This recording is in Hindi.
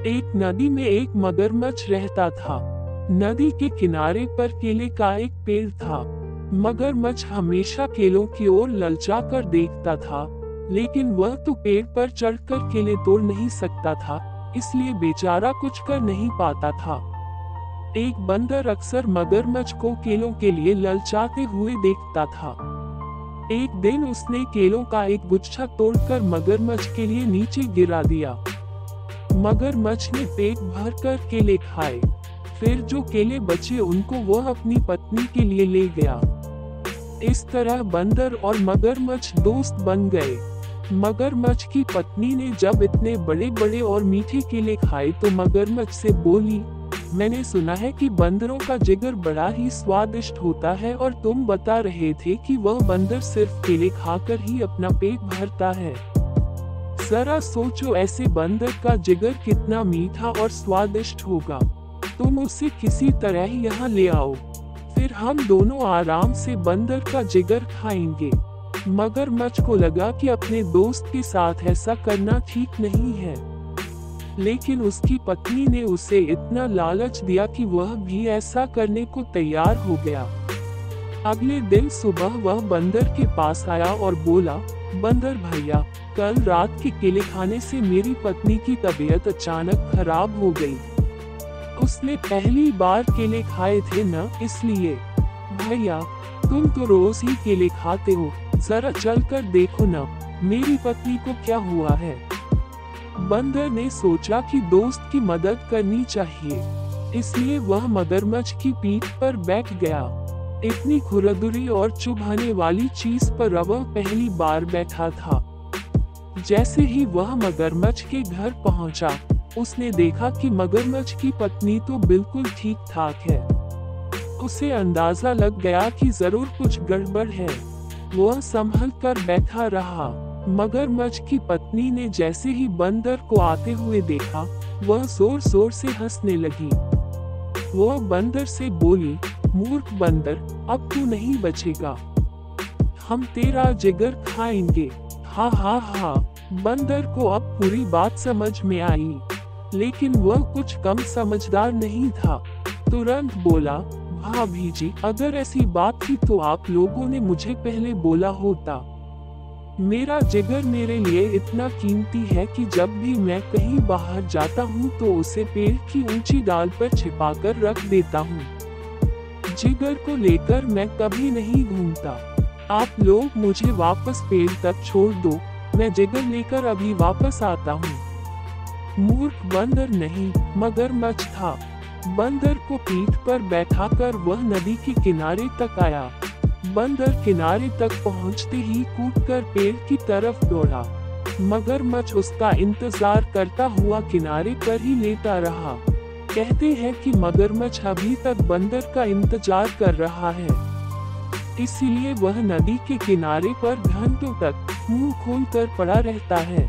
एक नदी में एक मगरमच्छ रहता था। नदी के किनारे पर केले का एक पेड़ था। मगरमच्छ हमेशा केलों की ओर ललचा कर देखता था, लेकिन वह तो पेड़ पर चढ़कर केले तोड़ नहीं सकता था, इसलिए बेचारा कुछ कर नहीं पाता था। एक बंदर अक्सर मगरमच्छ को केलों के लिए ललचाते हुए देखता था। एक दिन उसने केलों का एक गुच्छा तोड़कर मगरमच्छ के लिए नीचे गिरा दिया। मगरमच्छ ने पेट भर कर केले खाए। फिर जो केले बचे उनको वह अपनी पत्नी के लिए ले गया। इस तरह बंदर और मगरमच्छ दोस्त बन गए। मगरमच्छ की पत्नी ने जब इतने बड़े बड़े और मीठे केले खाए तो मगरमच्छ से बोली, मैंने सुना है कि बंदरों का जिगर बड़ा ही स्वादिष्ट होता है और तुम बता रहे थे कि वह बंदर सिर्फ़ केले खाकर ही अपना पेट भरता है। जरा सोचो ऐसे बंदर का जिगर कितना मीठा और स्वादिष्ट होगा। तुम उसे किसी तरह यहाँ ले आओ। फिर हम दोनों आराम से बंदर का जिगर खाएँगे। मगरमच्छ को लगा कि अपने दोस्त के साथ ऐसा करना ठीक नहीं है। लेकिन उसकी पत्नी ने उसे इतना लालच दिया कि वह भी ऐसा करने को तैयार हो गया। अगले दिन सुबह वह बंदर के पास आया और बोला, बंदर भैया, कल रात के केले खाने से मेरी पत्नी की तबीयत अचानक खराब हो गई। उसने पहली बार केले खाए थे न, इसलिए। भैया, तुम तो रोज ही केले खाते हो, जरा चल कर देखो न, मेरी पत्नी को क्या हुआ है? बंदर ने सोचा कि दोस्त की मदद करनी चाहिए, इसलिए वह मगरमच्छ की पीठ पर बैठ गया। इतनी खुरदुरी और चुभाने वाली चीज़ पर वह पहली बार बैठा था। जैसे ही वह मगरमच्छ के घर पहुँचा, उसने देखा कि मगरमच्छ की पत्नी तो बिल्कुल ठीक ठाक है। उसे अंदाज़ा लग गया कि ज़रूर कुछ गड़बड़ है। वह संभल कर बैठा रहा। मगरमच्छ की पत्नी ने जैसे ही बंदर को आते हुए देखा वह ज़ोर ज़ोर से हंसने लगी। वह बंदर से बोली मूर्ख बंदर, अब तू नहीं बचेगा। हम तेरा जिगर खाएँगे। हा हा हा। बंदर को अब पूरी बात समझ में आई। लेकिन वह कुछ कम समझदार नहीं था। तुरंत बोला भाभी जी अगर ऐसी बात थी तो आप लोगों ने मुझे पहले बोला होता। मेरा जिगर मेरे लिए इतना कीमती है कि जब भी मैं कहीं बाहर जाता हूँ तो उसे पेड़ की ऊँची डाल पर छिपाकर रख देता हूँ। जिगर को लेकर मैं कभी नहीं घूमता। आप लोग मुझे वापस पेड़ तक छोड़ दो, मैं जिगर लेकर अभी वापस आता हूँ। मूर्ख, बंदर नहीं, मगर मच था। बंदर को पीठ पर बैठाकर वह नदी के किनारे तक आया। बंदर किनारे तक पहुँचते ही कूदकर पेड़ की तरफ़ दौड़ा। मगरमच्छ उसका इंतज़ार करता हुआ किनारे पर ही लेटा रहा। कहते हैं कि मगरमच्छ अभी तक बंदर का इंतज़ार कर रहा है। इसलिए वह नदी के किनारे पर घंटों तक मुँह खोल कर पड़ा रहता है।